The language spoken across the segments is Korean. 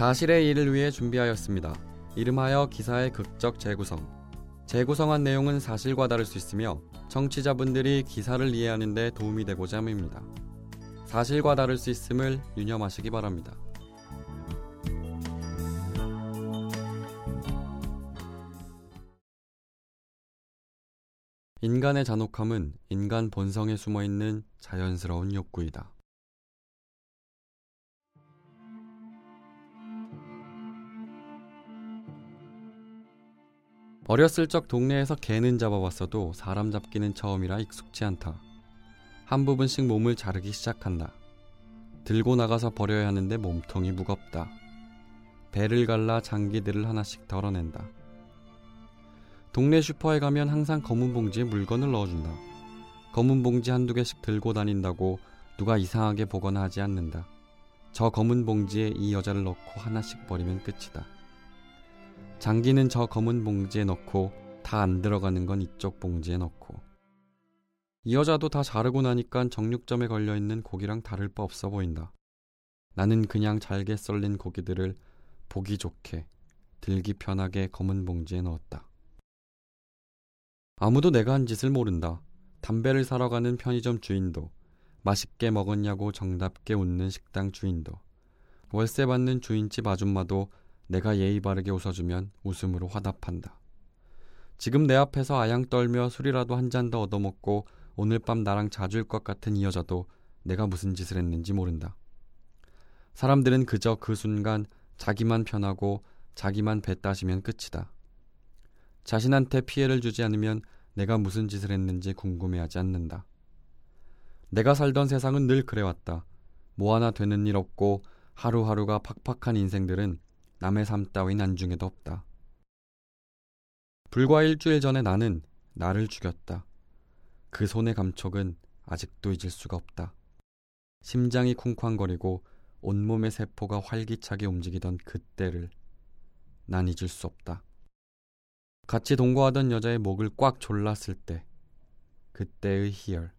사실의 일을 위해 준비하였습니다. 이름하여 기사의 극적 재구성. 재구성한 내용은 사실과 다를 수 있으며 청취자분들이 기사를 이해하는 데 도움이 되고자 함입니다. 사실과 다를 수 있음을 유념하시기 바랍니다. 인간의 잔혹함은 인간 본성에 숨어 있는 자연스러운 욕구이다. 어렸을 적 동네에서 개는 잡아봤어도 사람 잡기는 처음이라 익숙치 않다. 한 부분씩 몸을 자르기 시작한다. 들고 나가서 버려야 하는데 몸통이 무겁다. 배를 갈라 장기들을 하나씩 덜어낸다. 동네 슈퍼에 가면 항상 검은 봉지에 물건을 넣어준다. 검은 봉지 한두 개씩 들고 다닌다고 누가 이상하게 보거나 하지 않는다. 저 검은 봉지에 이 여자를 넣고 하나씩 버리면 끝이다. 장기는 저 검은 봉지에 넣고 다 안 들어가는 건 이쪽 봉지에 넣고 이 여자도 다 자르고 나니까 정육점에 걸려있는 고기랑 다를 바 없어 보인다. 나는 그냥 잘게 썰린 고기들을 보기 좋게 들기 편하게 검은 봉지에 넣었다. 아무도 내가 한 짓을 모른다. 담배를 사러 가는 편의점 주인도 맛있게 먹었냐고 정답게 웃는 식당 주인도 월세 받는 주인집 아줌마도 내가 예의 바르게 웃어주면 웃음으로 화답한다. 지금 내 앞에서 아양 떨며 술이라도 한 잔 더 얻어먹고 오늘 밤 나랑 자줄 것 같은 이 여자도 내가 무슨 짓을 했는지 모른다. 사람들은 그저 그 순간 자기만 편하고 자기만 배 따시면 끝이다. 자신한테 피해를 주지 않으면 내가 무슨 짓을 했는지 궁금해하지 않는다. 내가 살던 세상은 늘 그래왔다. 뭐 하나 되는 일 없고 하루하루가 팍팍한 인생들은 남의 삶 따윈 안중에도 없다. 불과 일주일 전에 나는 나를 죽였다. 그 손의 감촉은 아직도 잊을 수가 없다. 심장이 쿵쾅거리고 온몸의 세포가 활기차게 움직이던 그때를 난 잊을 수 없다. 같이 동거하던 여자의 목을 꽉 졸랐을 때, 그때의 희열.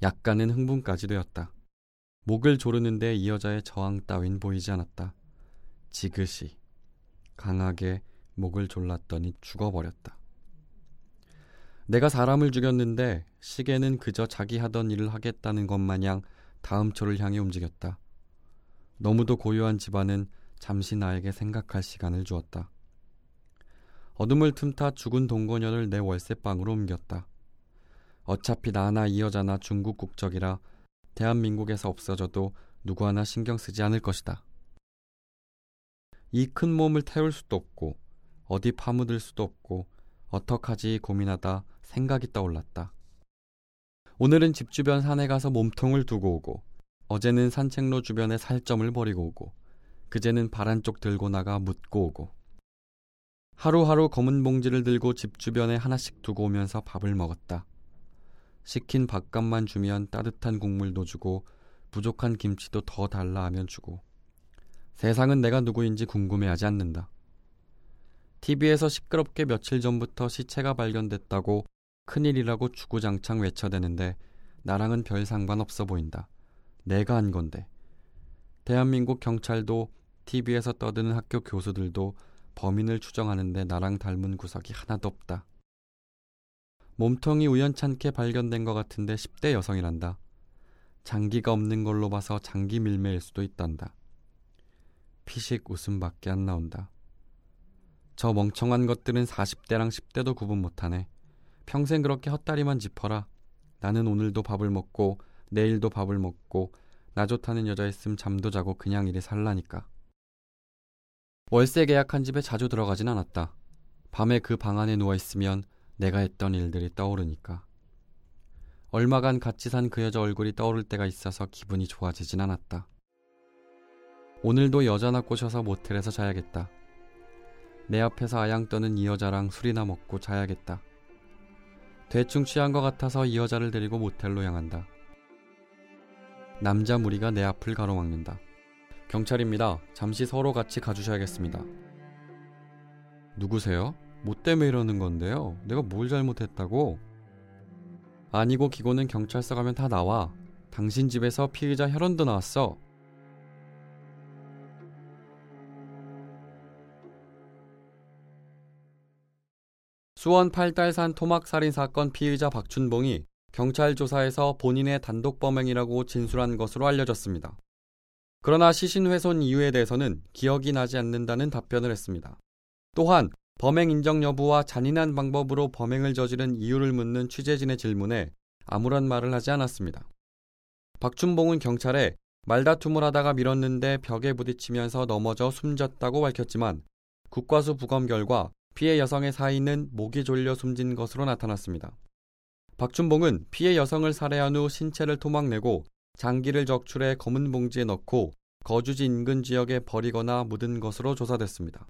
약간은 흥분까지 되었다. 목을 조르는데 이 여자의 저항 따윈 보이지 않았다. 지그시 강하게 목을 졸랐더니 죽어버렸다. 내가 사람을 죽였는데 시계는 그저 자기 하던 일을 하겠다는 것 마냥 다음 초를 향해 움직였다. 너무도 고요한 집안은 잠시 나에게 생각할 시간을 주었다. 어둠을 틈타 죽은 동거녀를 내 월세방으로 옮겼다. 어차피 나나 이 여자나 중국 국적이라 대한민국에서 없어져도 누구 하나 신경 쓰지 않을 것이다. 이 큰 몸을 태울 수도 없고 어디 파묻을 수도 없고 어떡하지 고민하다 생각이 떠올랐다. 오늘은 집 주변 산에 가서 몸통을 두고 오고 어제는 산책로 주변에 살점을 버리고 오고 그제는 발 한쪽 들고 나가 묻고 오고 하루하루 검은 봉지를 들고 집 주변에 하나씩 두고 오면서 밥을 먹었다. 시킨 밥값만 주면 따뜻한 국물도 주고 부족한 김치도 더 달라 하면 주고 세상은 내가 누구인지 궁금해하지 않는다. TV에서 시끄럽게 며칠 전부터 시체가 발견됐다고 큰일이라고 주구장창 외쳐대는데 나랑은 별 상관없어 보인다. 내가 한 건데. 대한민국 경찰도 TV에서 떠드는 학교 교수들도 범인을 추정하는데 나랑 닮은 구석이 하나도 없다. 몸통이 우연찮게 발견된 것 같은데 10대 여성이란다. 장기가 없는 걸로 봐서 장기 밀매일 수도 있단다. 피식 웃음밖에 안 나온다. 저 멍청한 것들은 40대랑 10대도 구분 못하네. 평생 그렇게 헛다리만 짚어라. 나는 오늘도 밥을 먹고 내일도 밥을 먹고 나 좋다는 여자 있음 잠도 자고 그냥 이래 살라니까. 월세 계약한 집에 자주 들어가진 않았다. 밤에 그 방 안에 누워 있으면 내가 했던 일들이 떠오르니까. 얼마간 같이 산 그 여자 얼굴이 떠오를 때가 있어서 기분이 좋아지진 않았다. 오늘도 여자나 꼬셔서 모텔에서 자야겠다. 내 앞에서 아양 떠는 이 여자랑 술이나 먹고 자야겠다. 대충 취한 것 같아서 이 여자를 데리고 모텔로 향한다. 남자 무리가 내 앞을 가로막는다. 경찰입니다. 잠시 서로 같이 가주셔야겠습니다. 누구세요? 뭐 때문에 이러는 건데요? 내가 뭘 잘못했다고? 아니고 기고는 경찰서 가면 다 나와. 당신 집에서 피의자 혈흔도 나왔어. 수원 팔달산 토막살인 사건 피의자 박춘봉이 경찰 조사에서 본인의 단독 범행이라고 진술한 것으로 알려졌습니다. 그러나 시신 훼손 이유에 대해서는 기억이 나지 않는다는 답변을 했습니다. 또한 범행 인정 여부와 잔인한 방법으로 범행을 저지른 이유를 묻는 취재진의 질문에 아무런 말을 하지 않았습니다. 박춘봉은 경찰에 말다툼을 하다가 밀었는데 벽에 부딪히면서 넘어져 숨졌다고 밝혔지만 국과수 부검 결과 피해 여성의 사인은 목이 졸려 숨진 것으로 나타났습니다. 박춘봉은 피해 여성을 살해한 후 신체를 토막내고 장기를 적출해 검은 봉지에 넣고 거주지 인근 지역에 버리거나 묻은 것으로 조사됐습니다.